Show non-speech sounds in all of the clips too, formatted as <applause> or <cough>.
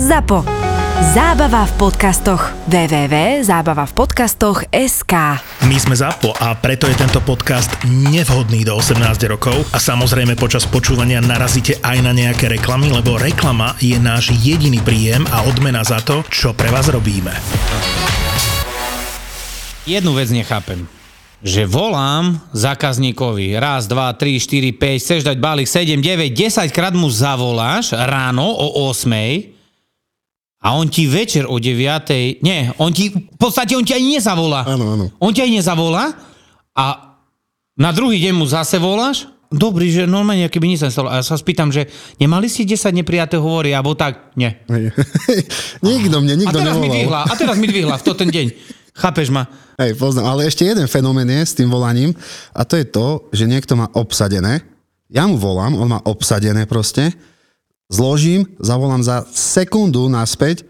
ZAPO. Zábava v podcastoch. www.zábavavpodcastoch.sk My sme ZAPO a preto je tento podcast nevhodný do 18 rokov a samozrejme počas počúvania narazíte aj na nejaké reklamy, lebo reklama je náš jediný príjem a odmena za to, čo pre vás robíme. Jednu vec nechápem. Že volám zákazníkovi raz, dva, tri, štyri, 5, chceš dať balík 7, 9, 10 krát mu zavoláš ráno o 8 a on ti večer o 9, nie, on ti, v podstate on ti ani nezavolá. Áno, áno. On ti aj nezavolá a na druhý deň mu zase voláš, dobrý, že normálne, keby nič sa nestalo. A ja sa spýtam, že nemali si 10 neprijaté hovorí, alebo tak, nie. <laughs> Nikto mne, A nikto teraz mi nevolal. dvihla, a teraz mi dvihla v to ten deň. Chápeš ma? Hej, poznám. Ale ešte jeden fenomén je s tým volaním a to je to, že niekto má obsadené. Ja mu volám, on má obsadené proste. Zložím, zavolám za sekundu naspäť,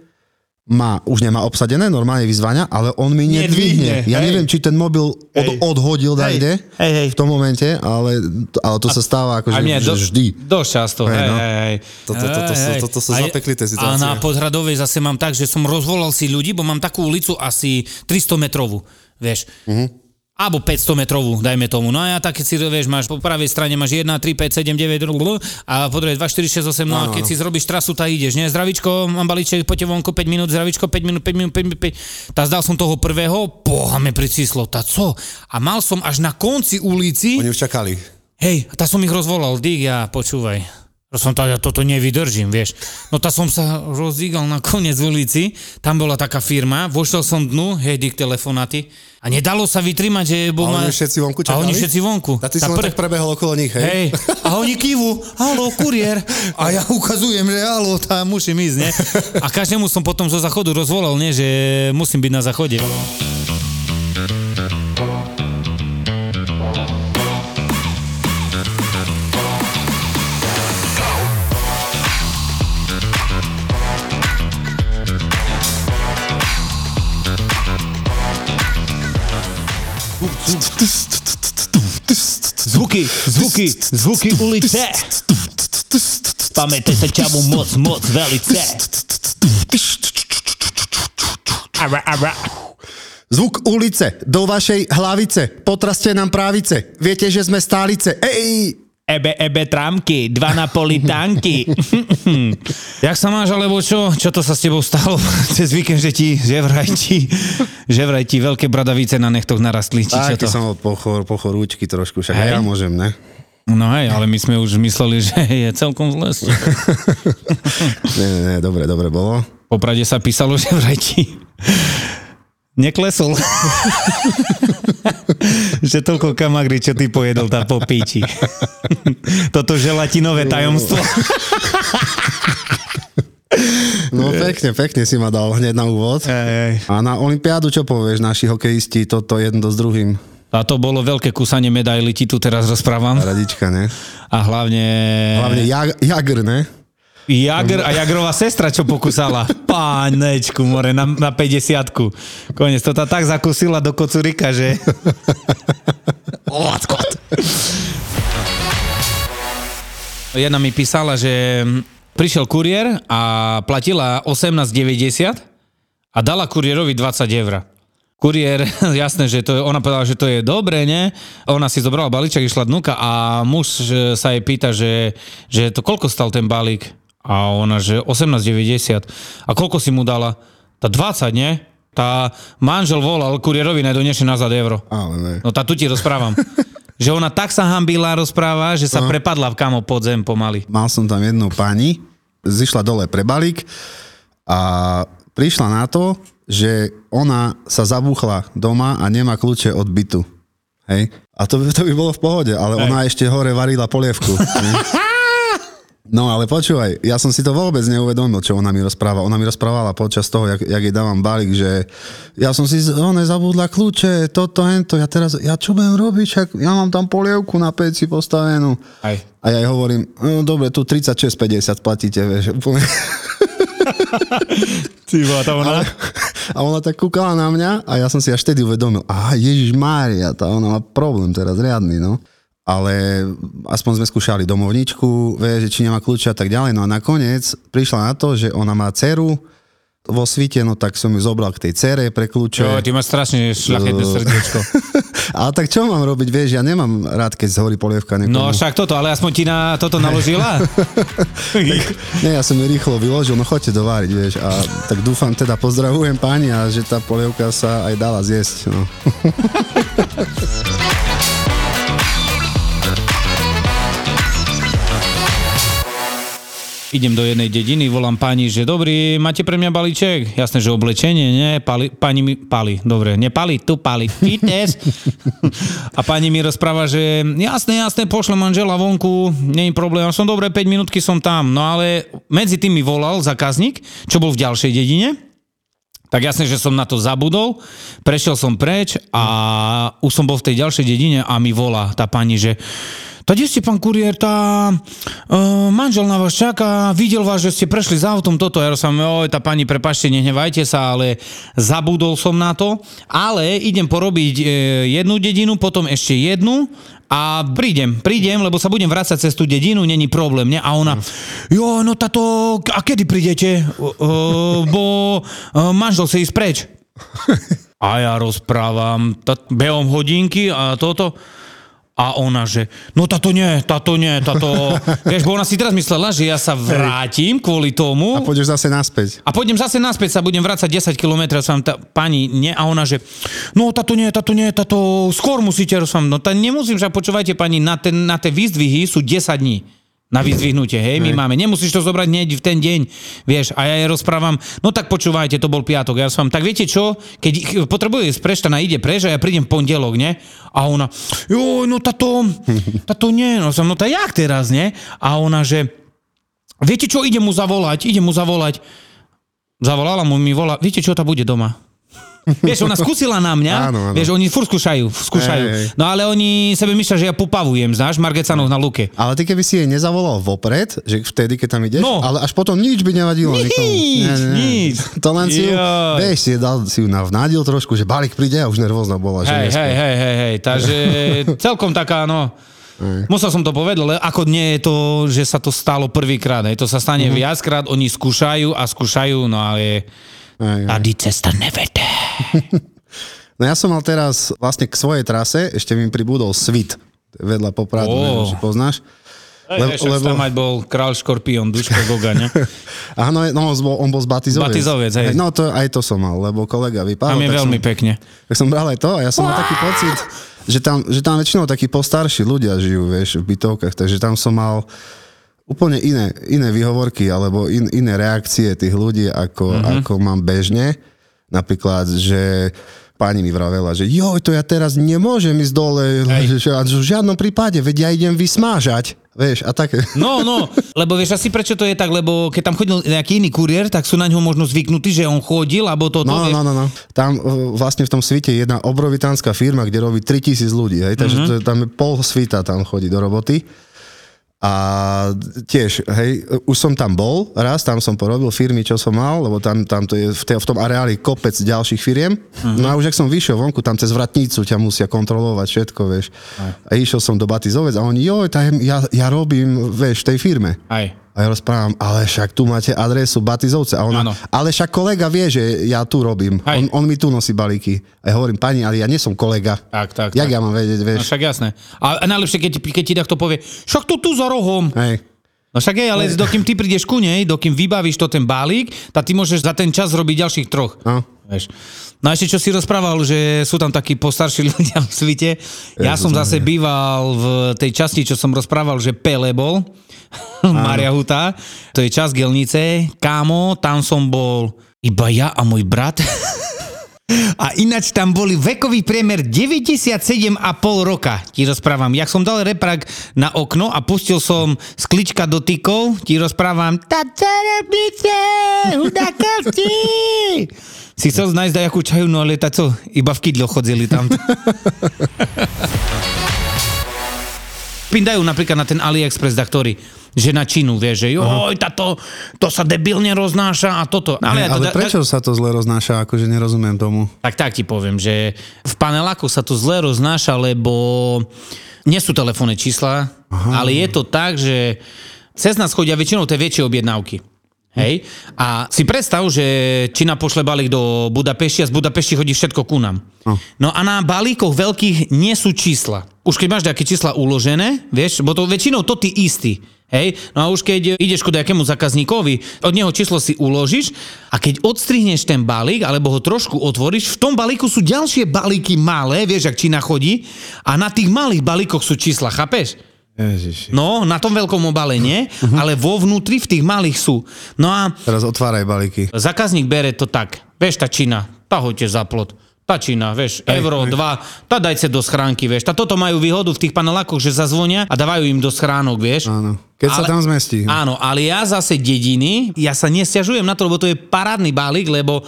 má, už nemá obsadené, normálne vyzvania, ale on mi Nedvihne, nedvihne. Ja hej. neviem, či ten mobil od, odhodil Hej, dajde hej, hej. v tom momente, ale, ale to sa stáva akože A mne že do, vždy. Dosť často, Hej, no. hej, hej. Toto- toto Hej, hej. toto sú A je- zapeklité A situácie. na Podhradovej zase mám tak, že som rozvolal si ľudí, bo mám takú ulicu asi 300 metrovú, vieš. Mhm. Alebo 500 metrovú, dajme tomu. No a ja tak, keď si, vieš, máš po pravej strane máš 1, 3, 5, 7, 9, blblbl, a po druhej 2, 4, 6, 8, no a keď si zrobíš trasu, tak ideš, nie? Zdravičko, mám balíček, poďte vonku 5 minút, zdravičko, 5 minút, 5 minút, 5 minút, 5 Tá zdal som toho prvého, boha mi pricíslo, tá co? A mal som až na konci ulici, Oni už čakali. Hej, tá som ich rozvolal, Dík, ja počúvaj. To som tá, ja toto nevydržím, vieš. No tá som sa rozdígal na koniec ulici, tam bola taká firma, vošiel som dnu, hej, Dík, telefonáty. A nedalo sa vytrimať, že... Bol A oni všetci vonku A čakali? oni všetci vonku. A ty si Tá len pr- tak prebehol okolo nich, hej? Hej, a oni kývu, halo, kuriér. A ja ukazujem, že halo, tam musím ísť, ne? A každému som potom zo záchodu rozvolal, ne, že musím byť na záchode. Zvuky, zvuky, zvuky ulice. Pamätaj sa čamu moc, moc, velice. Ara, ara. Zvuk ulice, do vašej hlavice, potraste nám právice, viete, že sme stálice. Ej! Ebe, ebe, trámky, dva napolitánky. <laughs> Jak sa máš, alebo čo? Čo to sa s tebou stalo <laughs> cez víkend, že ti, že vraj ti, že vraj ti veľké bradavice na nechtoch narastli, či čo to? som od pochor, pochorúčky trošku, však Hej. ja môžem, ne? No hej, ale my sme už mysleli, že je celkom zle. <laughs> Nie, nie, nie, dobre, dobre bolo. Poprade sa písalo, že vraj ti neklesol. <laughs> že toľko kamagry, čo ty pojedol, tá popíči. Toto želatinové tajomstvo. <laughs> No pekne, pekne si ma dal hneď na úvod. Ej, ej. A na Olympiádu čo povieš, naši hokejisti, toto jedno s druhým? A to bolo veľké kusanie medaily, ti tu teraz rozprávam. Radička, ne? A hlavne... Hlavne Jag, Jagr, ne? Jagr a Jagrová sestra, čo pokusala. <laughs> Pánečku, more, na, na 50 Konec, to tá tak zakusila do kocurika, že... <laughs> Jedna mi písala, že prišiel kuriér a platila 18,90 a dala kuriérovi 20 eur. Kuriér, <laughs> jasné, že to je, ona povedala, že to je dobre, ne? Ona si zobrala balíček, išla dnuka a muž sa jej pýta, že, že to koľko stal ten balík? A ona, že 18,90. A koľko si mu dala? Tá 20, nie? Tá manžel volal kuriérovi, nedonešie nazad euro. Ale ne. No tá tu ti rozprávam. <laughs> že ona tak sa hambila, rozpráva, že sa prepadla v kamo pod zem pomaly. Mal som tam jednu pani, zišla dole pre balík a prišla na to, že ona sa zabúchla doma a nemá kľúče od bytu. Hej? A to, by- to by bolo v pohode, ale Hej. ona ešte hore varila polievku. <laughs> No ale počúvaj, ja som si to vôbec neuvedomil, čo ona mi rozpráva. Ona mi rozprávala počas toho, jak, jak jej dávam balík, že ja som si one zabudla kľúče, toto, hento, ja teraz, ja čo budem robiť, však ja mám tam polievku na peci postavenú. Aj. A ja jej hovorím, no dobre, tu 36,50 platíte, vieš, úplne. <laughs> Ty bola ona? A ona tak kúkala na mňa a ja som si až vtedy uvedomil, aha, Ježiš Mária, tá ona má problém teraz riadny, no. Ale aspoň sme skúšali domovničku, vie, že či nemá kľúče a tak ďalej. No a nakoniec prišla na to, že ona má dceru vo svite, no tak som ju zobral k tej cere pre kľúče. Jo, ty máš strašne šľachetné Jo. srdiečko. <laughs> ale tak čo mám robiť, vieš, ja nemám rád, keď zhorí polievka niekomu. No však toto, ale aspoň ti na toto naložila? <laughs> Nie, ja som ju rýchlo vyložil, no choďte dováriť, vieš. A tak dúfam, teda pozdravujem páni a že tá polievka sa aj dala zjesť. No. <laughs> Idem do jednej dediny, volám pani, že dobrý, máte pre mňa balíček? Jasné, že oblečenie, nie? Pali, pani mi, pali, dobre, nepali, tu pali, fitness. <laughs> A pani mi rozpráva, že jasné, jasné, pošlem manžela vonku, nie je problém, som dobre, 5 minútky som tam. No ale medzi tým mi volal zákazník, čo bol v ďalšej dedine, tak jasne, že som na to zabudol, prešiel som preč a už som bol v tej ďalšej dedine a mi volá tá pani, že kde ste, pán kuriér, tá uh, manžel na vás čaká, videl vás, že ste prešli za autom toto. Ja som, oj, tá pani, prepašte, nehnevajte sa, ale zabudol som na to. Ale idem porobiť uh, jednu dedinu, potom ešte jednu a prídem, prídem, lebo sa budem vrácať cez tú dedinu, není problém, ne? A ona, jo, no táto, a kedy prídete? Uh, bo uh, manžel sa ísť preč. A ja rozprávam, tá, behom hodinky a toto. A ona, že no táto nie, táto nie, táto... <laughs> Vieš, bo ona si teraz myslela, že ja sa vrátim kvôli tomu. A pôjdeš zase naspäť. A pôjdem zase naspäť, sa budem vrácať 10 km, som tá pani, nie, a ona, že no táto nie, táto nie, táto skôr musíte, som, no tá nemusím, že počúvajte pani, na, ten, na tie výzdvihy sú 10 dní na vyzdvihnutie, hej, my máme, nemusíš to zobrať hneď v ten deň, vieš, a ja jej rozprávam, no tak počúvajte, to bol piatok, ja som, tak viete čo, keď potrebuje ísť preč, tá ide preč a ja prídem v pondelok, ne, a ona, jo, no táto, <laughs> táto nie, no som, no tá jak teraz, ne, a ona, že, viete čo, idem mu zavolať, idem mu zavolať, zavolala mu, mi volá, viete čo, tá bude doma. Vieš, ona skúsila na mňa, Áno, áno. vieš, oni furt skúšajú, skúšajú. Hej. No ale oni sebe myslia, že ja pupavujem, znáš, Margecanov na luke. Ale ty keby si jej nezavolal vopred, že vtedy, keď tam ideš, No. ale až potom nič by nevadilo Nič, nikomu. nič. To len si ju, vieš, si, dal, si ju navnádil trošku, že balík príde a už nervózna bola. Hej, hej, hej, hej, hej, takže <laughs> celkom taká, no, musel som to povedať, ale ako nie je to, že sa to stalo prvýkrát, to sa stane Mhm. viackrát, oni skúšajú a skúšajú, no ale Hej, hej. tady cesta nevede. <laughs> No ja som mal teraz vlastne k svojej trase, ešte mi pribudol Svit, vedľa Popradu, Ó. neviem, či poznáš. Lebo, Lebo- lebo... tam aj bol král škorpión, Duško Goga, ne? <laughs> Áno, no, on bol, on bol z Batizovec. Batizovec, hej. No to, aj to som mal, lebo kolega vypadol. Tam je veľmi som, pekne. Tak som bral aj to a ja som mal taký pocit, že tam, že tam väčšinou takí postarší ľudia žijú, vieš, v bytovkách, takže tam som mal úplne iné, iné výhovorky alebo in, iné reakcie tých ľudí, ako, Mhm. mm-hmm. ako mám bežne. Napríklad, že pani mi vravela, že joj, to ja teraz nemôžem ísť dole, že, a v žiadnom prípade, veď ja idem vysmážať, vieš, a také. No, no, lebo vieš asi prečo to je tak, lebo keď tam chodil nejaký iný kuriér, tak sú na ňo možno zvyknutí, že on chodil, alebo to... No, no, no, no. Tam uh, vlastne v tom svite je jedna obrovitánska firma, kde robí 3000 ľudí, hej, takže mm-hmm. to, tam je pol svita tam chodí do roboty. A tiež, hej, už som tam bol raz, tam som porobil firmy, čo som mal, lebo tam, tam to je v, te, v tom areáli kopec ďalších firiem. Uh-huh. No a už ak som vyšiel vonku, tam cez vratnicu ťa musia kontrolovať všetko, vieš. A išiel som do Batizovec a oni, joj, tá, ja, ja robím, vieš, v tej firme. Aj. A ja rozprávam, ale však tu máte adresu Batizovce. A ona, ale však kolega vie, že ja tu robím. Hej. On, on mi tu nosí balíky. A ja hovorím, pani, ale ja nie som kolega. Tak, tak, Jak tak. ja mám vedieť, No vieš? však jasné. A, najlepšie, keď, ti- keď ti takto povie, však to tu za rohom. Hej. No však je, ale dokým ty prídeš ku nej, dokým vybavíš to ten balík, tak ty môžeš za ten čas robiť ďalších troch. No. Vieš. No a ešte čo si rozprával, že sú tam takí postarší <laughs> ľudia v svite. Ja Jezus som zase býval v tej časti, čo som rozprával, že Pele bol. <laughs> Maria Huta. To je čas Gelnice. Kámo, tam som bol iba ja a môj brat. <laughs> A ináč tam boli vekový priemer 97,5 roka, ti rozprávam. Jak som dal reprak na okno a pustil som z klička dotykov, ti rozprávam Tacarebice, hudakovci. Si chcel nájsť dajakú čaju, no ale tá co, iba v kydlo chodzili tam. <laughs> Pindajú napríklad na ten AliExpress, da ktorý že na Čínu, vieš, že joj, táto, to sa debilne roznáša a toto. Ale, ja to ale da- prečo sa to zle roznáša, akože nerozumiem tomu. tak tak ti poviem, že v paneláku sa to zle roznáša, lebo Nie sú telefónne čísla, Aha. ale je to tak, že cez nás chodia väčšinou tie väčšie objednávky. Hej? A si predstav, že Čína pošle balík do Budapešti a z Budapešti chodí všetko ku nám. No a na balíkoch veľkých nie sú čísla. Už keď máš nejaké čísla uložené, vieš, bo to väčšinou to ty istý. Hej? No a už keď ideš ku nejakému zákazníkovi, od neho číslo si uložíš a keď odstrihneš ten balík alebo ho trošku otvoríš, v tom balíku sú ďalšie balíky malé, vieš, ak Čína chodí a na tých malých balíkoch sú čísla, chápeš? Ježiši. No, na tom veľkom obale nie, ale vo vnútri v tých malých sú. No a Teraz otváraj balíky. zákazník bere to tak, vieš, tá Čína, tá hoďte za plot. Tá Čína, vieš, Hej, euro, hej. dva, tá dajte do schránky, vieš. Tá toto majú výhodu v tých panelákoch, že zazvonia a dávajú im do schránok, vieš. Áno. Keď sa Ale- tam zmestí. Áno, ale ja zase dediny, ja sa nestiažujem na to, lebo to je parádny balík, lebo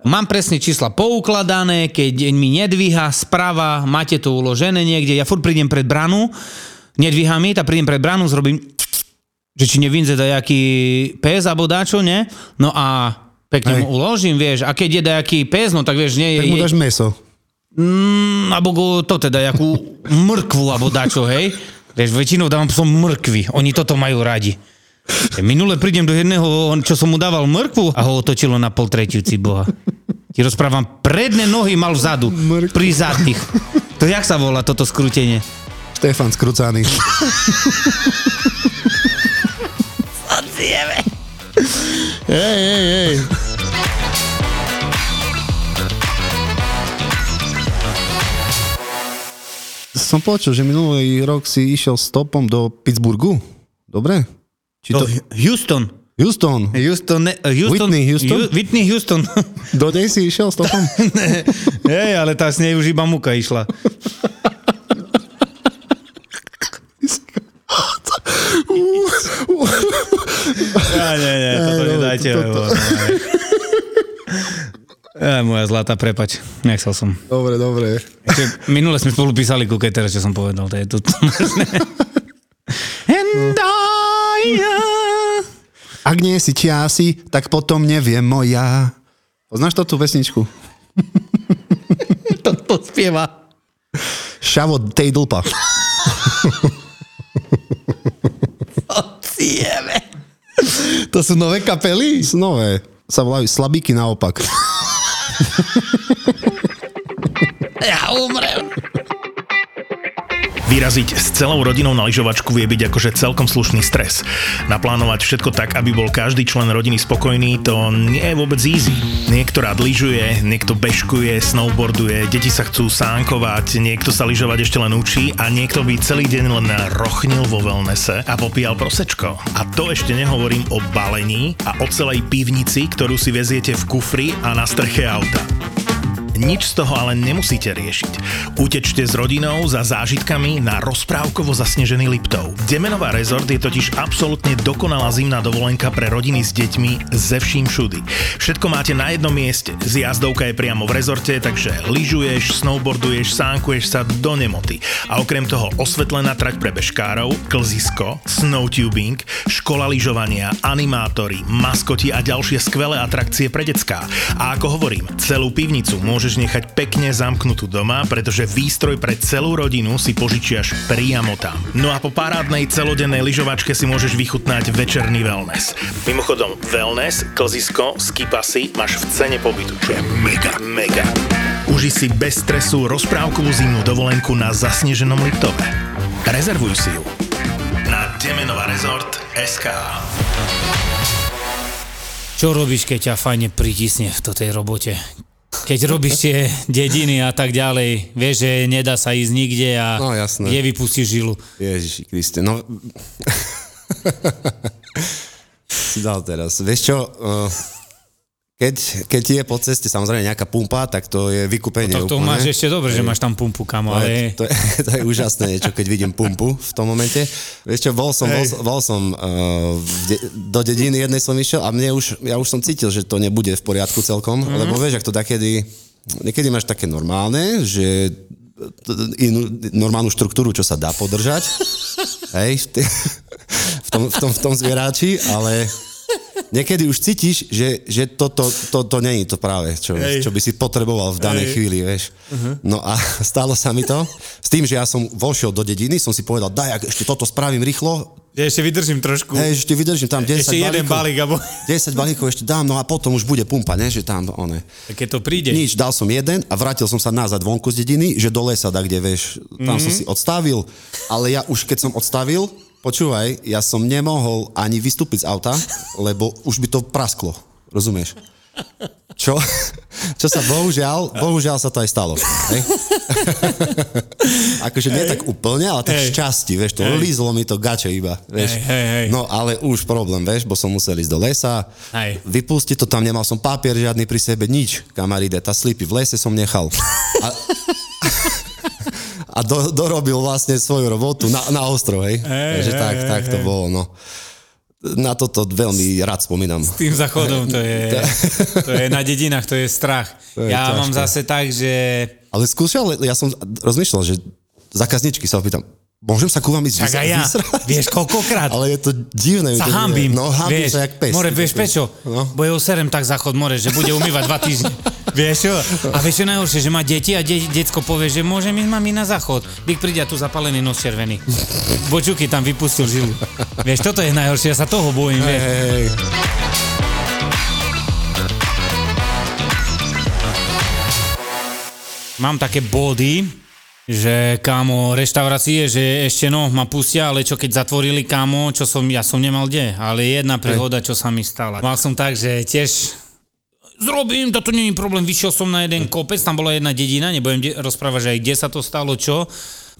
mám presne čísla poukladané, keď mi nedvíha sprava, máte to uložené niekde, ja furt prídem pred branu, nedvíha mi, tak prídem pred branu, zrobím že či nevinze dajaký pes alebo dačo, ne? No a pekne Hej. mu uložím, vieš, a keď je dajaký pes, no tak vieš, nie je... Tak mu dáš meso. Mm, alebo go, to teda, jakú mrkvu alebo dačo, hej? Vieš, väčšinou dávam psom mrkvy, oni toto majú radi. Minule prídem do jedného, on, čo som mu dával mrkvu a ho otočilo na pol tretiu boha. Ti rozprávam, predné nohy mal vzadu, Mrkvu. pri zadných. To jak sa volá toto skrutenie? Štefan Skrucaný. Hej, hej, hej. Som počul, že minulý rok si išiel stopom do Pittsburghu. Dobre? Či To to... Houston. Houston. Houston, ne, Houston. Whitney Houston? Ju- Whitney Houston. Do nej si išiel stopom? <laughs> Hej, ale tá s nej už iba muka išla. <laughs> Ja, nie, nie, Ej, nedajte. toto- lebo- <laughs> Ja, moja zlatá, prepač. Nechcel som. dobre, dobre. Ešte minule sme spolu písali kuke, teraz čo som povedal, to je tu. And I, Ak nie si čiasi, tak potom neviem moja. Poznáš to tú pesničku? <laughs> to, to spieva. Šavo tej dlpa. <laughs> Cieme. To sú nové kapely? Sú nové. Sa volajú Slabíky naopak. Ja umrem. Vyraziť s celou rodinou na lyžovačku vie byť akože celkom slušný stres. Naplánovať všetko tak, aby bol každý člen rodiny spokojný, to nie je vôbec easy. Niekto rád lyžuje, niekto bežkuje, snowboarduje, deti sa chcú sánkovať, niekto sa lyžovať ešte len učí a niekto by celý deň len rochnil vo wellnesse a popíjal prosečko. A to ešte nehovorím o balení a o celej pivnici, ktorú si veziete v kufri a na streche auta. Nič z toho ale nemusíte riešiť. Utečte s rodinou za zážitkami na rozprávkovo zasnežený Liptov. Demenová rezort je totiž absolútne dokonalá zimná dovolenka pre rodiny s deťmi ze vším všudy. Všetko máte na jednom mieste. Zjazdovka je priamo v rezorte, takže lyžuješ, snowboarduješ, sánkuješ sa do nemoty. A okrem toho osvetlená trať pre bežkárov, klzisko, snowtubing, škola lyžovania, animátory, maskoti a ďalšie skvelé atrakcie pre decká. A ako hovorím, celú pivnicu môžeš nechať pekne zamknutú doma, pretože výstroj pre celú rodinu si požičiaš priamo tam. No a po parádnej celodennej lyžovačke si môžeš vychutnať večerný wellness. Mimochodom, wellness, klzisko, skipasy máš v cene pobytu, čo je mega, mega. Uži si bez stresu rozprávkovú zimnú dovolenku na zasneženom Liptove. Rezervuj si ju na Demenova Resort SK. Čo robíš, keď ťa fajne pritisne v tej robote? Keď robíš tie dediny a tak ďalej, vieš, že nedá sa ísť nikde a No, jasné. kde vypustíš žilu. Ježiši Kriste, no... <laughs> si dal teraz. Vieš čo, uh, keď, keď je po ceste samozrejme nejaká pumpa, tak to je vykúpenie To, to úplne. máš ešte dobre, že máš tam pumpu, kamo, To je, ale... to, je, <laughs> to je úžasné niečo, keď vidím pumpu v tom momente. Vieš čo, bol som, bol, bol som uh, de, do dediny jednej som išiel a mne už, ja už som cítil, že to nebude v poriadku celkom, mm-hmm. lebo vieš, ak to takedy, niekedy máš také normálne, že t- inú, normálnu štruktúru, čo sa dá podržať, <laughs> hej, v, te, <laughs> v, tom, v, tom, v tom zvieráči, ale niekedy už cítiš, že, že toto to, to, to není to práve, čo, čo by si potreboval v danej chvíli, vieš. No a <laughs> stalo sa mi to s tým, že ja som vošiel do dediny, som si povedal, daj, ak ešte toto spravím rýchlo, Ja ešte vydržím trošku. hej, ešte vydržím tam 10 ešte jeden balík, alebo... <laughs> 10 balíkov ešte dám, no a potom už bude pumpa, ne, že tam, one. Keď to príde. Nič, dal som jeden a vrátil som sa nazad vonku z dediny, že do lesa, da kde vieš, tam mm-hmm. som si odstavil, ale ja už keď som odstavil, počúvaj, ja som nemohol ani vystúpiť z auta, lebo už by to prasklo, rozumieš? Čo, čo sa bohužiaľ, bohužiaľ sa to aj stalo. Hej? akože nie tak úplne, ale tak Hej. šťastí, vieš, to lízlo mi to gače iba, vieš. Hej, hej, hej. No ale už problém, vieš, bo som musel ísť do lesa, Hej. vypustiť to tam, nemal som papier žiadny pri sebe, nič, kamaride, tá slipy v lese som nechal. A, a do, dorobil vlastne svoju robotu na, na ostrov, hej. Hej, Takže hej, tak, hej, tak to hej. bolo, no. Na toto veľmi rád spomínam. Tým zachodom <laughs> to je, to je na dedinách, to je strach. To je ja ťažké. mám zase tak, že Ale skúšal, ja som rozmýšľal, že zákazničky sa opýtam, môžem sa ku vám ísť tak aj ja, vysrať? vieš koľkokrát. <laughs> Ale je to divné. sa to- hambím. No, hambím vieš, sa jak pes. More, vieš prečo? No. Bo je serem tak záchod more, že bude umývať dva týždne. <laughs> vieš čo? A vieš čo najhoršie, že má deti a de- decko povie, že môžem ísť mami na záchod. Dík príde a tu zapálený nos červený. <laughs> Bočuky tam vypustil žilu. Vieš, toto je najhoršie, ja sa toho bojím, vieš. Hej, Mám také body, že kámo, reštaurácie, že ešte no, ma pustia, ale čo keď zatvorili kámo, čo som, ja som nemal kde, ale jedna príhoda, čo sa mi stala. Mal som tak, že tiež zrobím, toto nie je problém, vyšiel som na jeden kopec, tam bola jedna dedina, nebudem de- rozprávať, že aj kde sa to stalo, čo.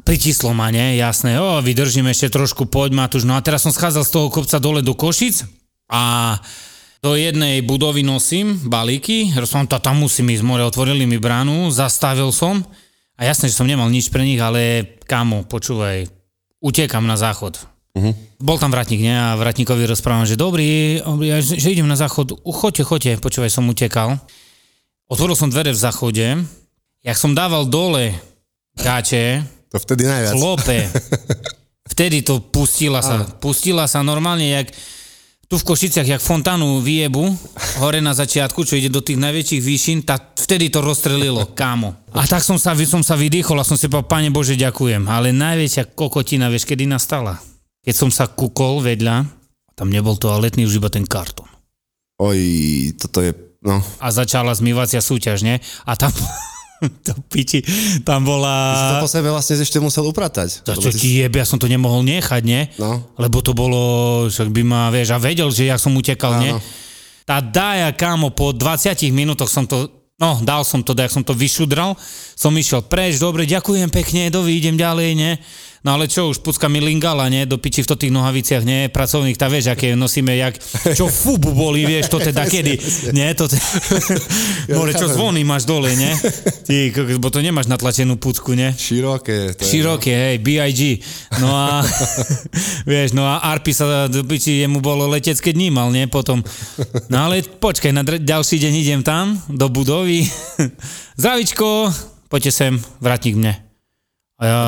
Pritislo ma, ne, jasné, o, vydržím ešte trošku, poď Matúš. No a teraz som schádzal z toho kopca dole do Košic a do jednej budovy nosím balíky, rozprávam, tá tam musím ísť, more, otvorili mi bránu, zastavil som a jasné, že som nemal nič pre nich, ale kámo, počúvaj, utekam na záchod. Uh-huh. Bol tam vratník, ne? A vratníkovi rozprávam, že dobrý, dobrý, a že, idem na záchod. Choďte, choďte, počúvaj, som utekal. Otvoril som dvere v záchode, jak som dával dole gáče, To vtedy najviac. klope, <laughs> vtedy to pustila sa. Pustila sa normálne, jak tu v Košiciach, jak fontánu vyjebu, hore na začiatku, čo ide do tých najväčších výšin, tak vtedy to rozstrelilo, kámo. A tak som sa, som sa vydýchol a som si povedal, Pane Bože, ďakujem. Ale najväčšia kokotina, vieš, kedy nastala? Keď som sa kúkol vedľa, tam nebol toaletný, už iba ten kartón. Oj, toto je, no. A začala zmývacia súťaž, ne? A tam, <laughs> to piči, tam bola... Si to po sebe vlastne ešte musel upratať. To čo ty ti jebe, ja som to nemohol nechať, ne? No. Lebo to bolo, však by ma, vieš, a vedel, že ja som utekal, ne? Áno. Tá daja, kámo, po 20 minútoch som to, no, dal som to, jak som to vyšudral, som išiel preč, dobre, ďakujem pekne, dovi, idem ďalej, ne? No ale čo, už pucka mi lingala, ne? Do piči v tých nohaviciach, ne? Pracovných, tá vieš, aké nosíme, jak, čo fubu boli, vieš, to teda <laughs> kedy, nie? To te... <laughs> More, čo zvony máš dole, ne? Ty, bo to nemáš natlačenú pucku, ne? Široké. To je- Široké, hej, B.I.G. No a, <laughs> vieš, no a Arpi sa do piči, jemu bolo letecké dní mal, nie, potom. No ale počkaj, na ďalší deň idem tam, do budovy. Zdravičko, poďte sem, vratník mne. A ja,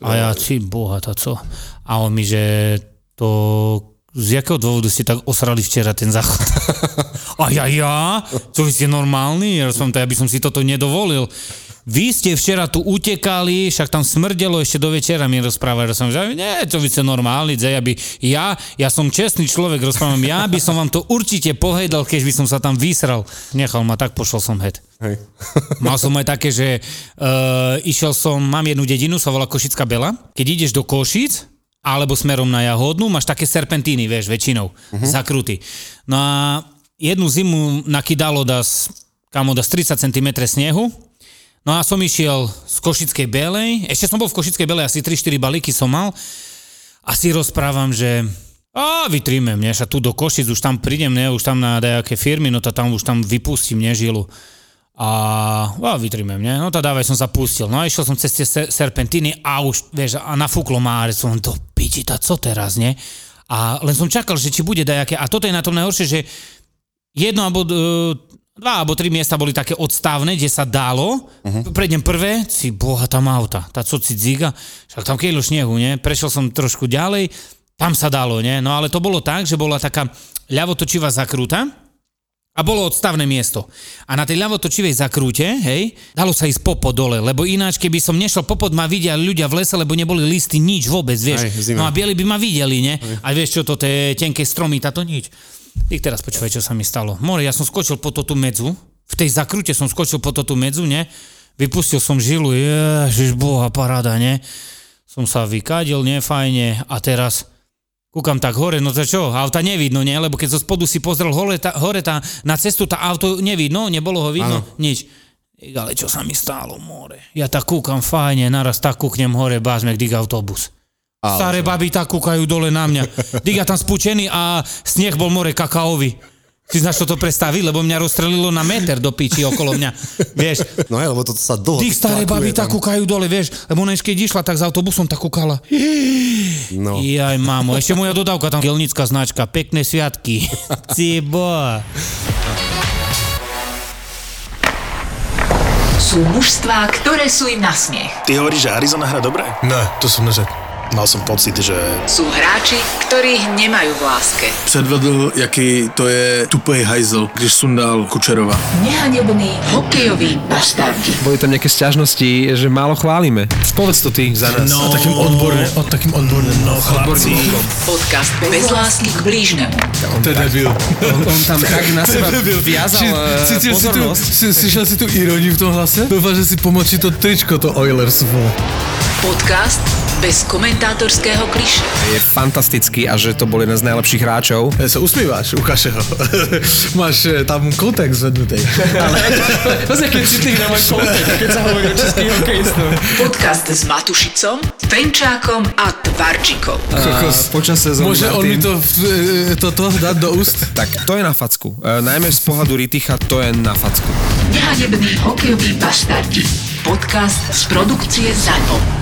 a ja, či boha, to co? A on mi, že to, z jakého dôvodu ste tak osrali včera ten záchod? <laughs> A ja, ja? Čo vy ste normálni? Ja som to, ja by som si toto nedovolil. Vy ste včera tu utekali, však tam smrdelo ešte do večera mi rozprávali. Ja som, že nie, čo vy ste normálni, že ja by, ja, ja som čestný človek, rozprávam, ja by som vám to určite povedal, keď by som sa tam vysral. Nechal ma, tak pošol som. Hej. <laughs> Mal som aj také, že uh, išiel som, mám jednu dedinu, sa volá Košická Bela. Keď ideš do Košic, alebo smerom na Jahodnú, máš také serpentíny, vieš, väčšinou, uh-huh. zakruty. No a jednu zimu nakydalo das, kamo, das 30 cm snehu, No a som išiel z Košickej Belej, ešte som bol v Košickej Belej, asi 3-4 balíky som mal a si rozprávam, že a vytrímem, ne, a tu do Košic, už tam prídem, ne, už tam na nejaké firmy, no to tam už tam vypustím, ne, žilu. A, a vytrímem, ne, no to dávaj som sa pustil. No a išiel som cez tie ser- serpentíny a už, vieš, a nafúklo ma, a som to piči, tá co teraz, ne? A len som čakal, že či bude dajaké, a toto je na tom najhoršie, že jedno alebo uh, dva alebo tri miesta boli také odstávne, kde sa dalo. Uh-huh. Prejdem prvé, si boha tam auta, tá co si dziga, však tam kejlo snehu, ne? Prešiel som trošku ďalej, tam sa dalo, ne? No ale to bolo tak, že bola taká ľavotočivá zakrúta a bolo odstavné miesto. A na tej ľavotočivej zakrúte, hej, dalo sa ísť popod dole, lebo ináč, keby som nešiel popod, ma vidia ľudia v lese, lebo neboli listy, nič vôbec, vieš. Aj, no a bieli by ma videli, ne? A vieš čo, to tie tenké stromy, táto nič. Ich teraz počúvaj, čo sa mi stalo. More, ja som skočil po tú medzu, v tej zakrute som skočil po tú medzu, ne? Vypustil som žilu, ježiš, boha, paráda, ne? Som sa vykádil, ne, fajne. A teraz kúkam tak hore, no to čo, auta nevidno, ne? Lebo keď zo spodu si pozrel hore, tá, hore tá, na cestu, tá auto nevidno, nebolo ho vidno, Áno. nič. Ale čo sa mi stalo, more? Ja tak kúkam fajne, naraz tak kúknem hore, bázmek, dig autobus. Ale Staré baby tak kúkajú dole na mňa. Diga tam spúčený a sneh bol more kakaový. Si znaš, čo to predstaviť, lebo mňa rozstrelilo na meter do piči okolo mňa. Vieš, No hej, lebo to sa dlho tých staré baby tak kúkajú dole, vieš, lebo ona keď išla, tak s autobusom tak kúkala. No. Jaj, mamo, ešte moja dodávka tam, gelnická značka, pekné sviatky. <laughs> Cibo. Sú mužstvá, ktoré sú im na smiech. Ty hovoríš, že Arizona hra dobre? Ne, to jsem neřekl. Mal som pocit, že... Sú hráči, ktorých nemajú v láske. Předvedl, jaký to je tupej hajzel, když sundal Kučerova. Nehanební hokejoví bastardi. Boli tam nejaké sťažnosti, že málo chválime. Povedz to ty za nás. No. Takým odborne, o takým odborným. No chlapci, Podcast bez lásky k blížnemu. To je debil. On, on tam tak na seba viazal eh, Cítil si tu, pozornosť. si, slyšel si tu ironii v tom hlase? Doufám, že si pomočí to tričko, to Oilers. Podcast bez komentátorského kliše. Je fantastický a že to bol jeden z najlepších hráčov. Ja sa usmíváš, ukáž ho. <laughs> Máš eh, tam kontext zvednutý. Pozri, keď citlivý na môj kontext, keď sa hovorí o českých hokejistov. Podcast s Matušicom, Fenčákom a Tvarčikom. Počas sezóny Môže on mi to, eh, toto dať do úst? Tak to je na facku. E, najmä z pohľadu Riticha to je na facku. Nehanební hokejoví bastardi. Podcast z produkcie ZANO.